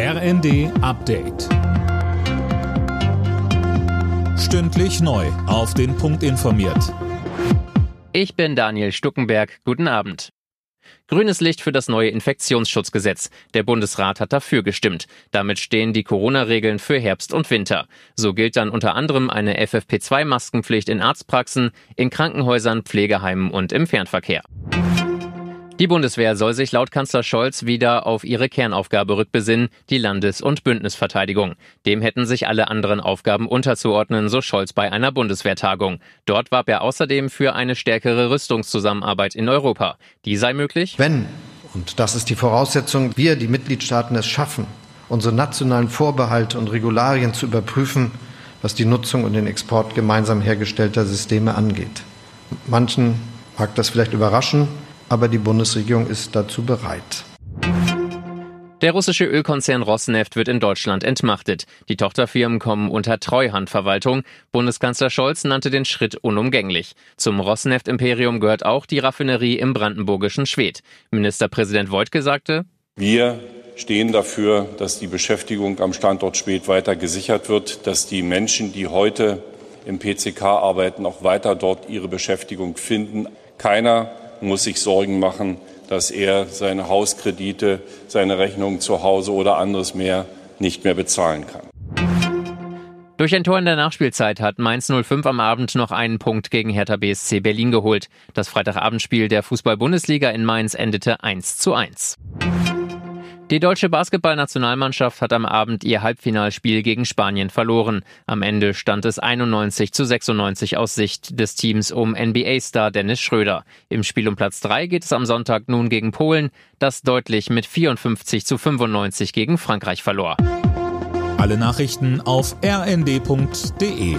RND Update. Stündlich neu. Auf den Punkt informiert. Ich bin Daniel Stuckenberg. Guten Abend. Grünes Licht für das neue Infektionsschutzgesetz. Der Bundesrat hat dafür gestimmt. Damit stehen die Corona-Regeln für Herbst und Winter. So gilt dann unter anderem eine FFP2-Maskenpflicht in Arztpraxen, in Krankenhäusern, Pflegeheimen und im Fernverkehr. Die Bundeswehr soll sich laut Kanzler Scholz wieder auf ihre Kernaufgabe rückbesinnen, die Landes- und Bündnisverteidigung. Dem hätten sich alle anderen Aufgaben unterzuordnen, so Scholz bei einer Bundeswehrtagung. Dort warb er außerdem für eine stärkere Rüstungszusammenarbeit in Europa. Die sei möglich, wenn, und das ist die Voraussetzung, wir, die Mitgliedstaaten, es schaffen, unsere nationalen Vorbehalte und Regularien zu überprüfen, was die Nutzung und den Export gemeinsam hergestellter Systeme angeht. Manchen mag das vielleicht überraschen, aber die Bundesregierung ist dazu bereit. Der russische Ölkonzern Rosneft wird in Deutschland entmachtet. Die Tochterfirmen kommen unter Treuhandverwaltung. Bundeskanzler Scholz nannte den Schritt unumgänglich. Zum Rosneft-Imperium gehört auch die Raffinerie im brandenburgischen Schwedt. Ministerpräsident Voigtke sagte, wir stehen dafür, dass die Beschäftigung am Standort Schwedt weiter gesichert wird, dass die Menschen, die heute im PCK arbeiten, auch weiter dort ihre Beschäftigung finden. Keiner muss sich Sorgen machen, dass er seine Hauskredite, seine Rechnungen zu Hause oder anderes mehr nicht mehr bezahlen kann. Durch ein Tor in der Nachspielzeit hat Mainz 05 am Abend noch einen Punkt gegen Hertha BSC Berlin geholt. Das Freitagabendspiel der Fußball-Bundesliga in Mainz endete 1 zu 1. Die deutsche Basketballnationalmannschaft hat am Abend ihr Halbfinalspiel gegen Spanien verloren. Am Ende stand es 91 zu 96 aus Sicht des Teams um NBA-Star Dennis Schröder. Im Spiel um Platz 3 geht es am Sonntag nun gegen Polen, das deutlich mit 54 zu 95 gegen Frankreich verlor. Alle Nachrichten auf rnd.de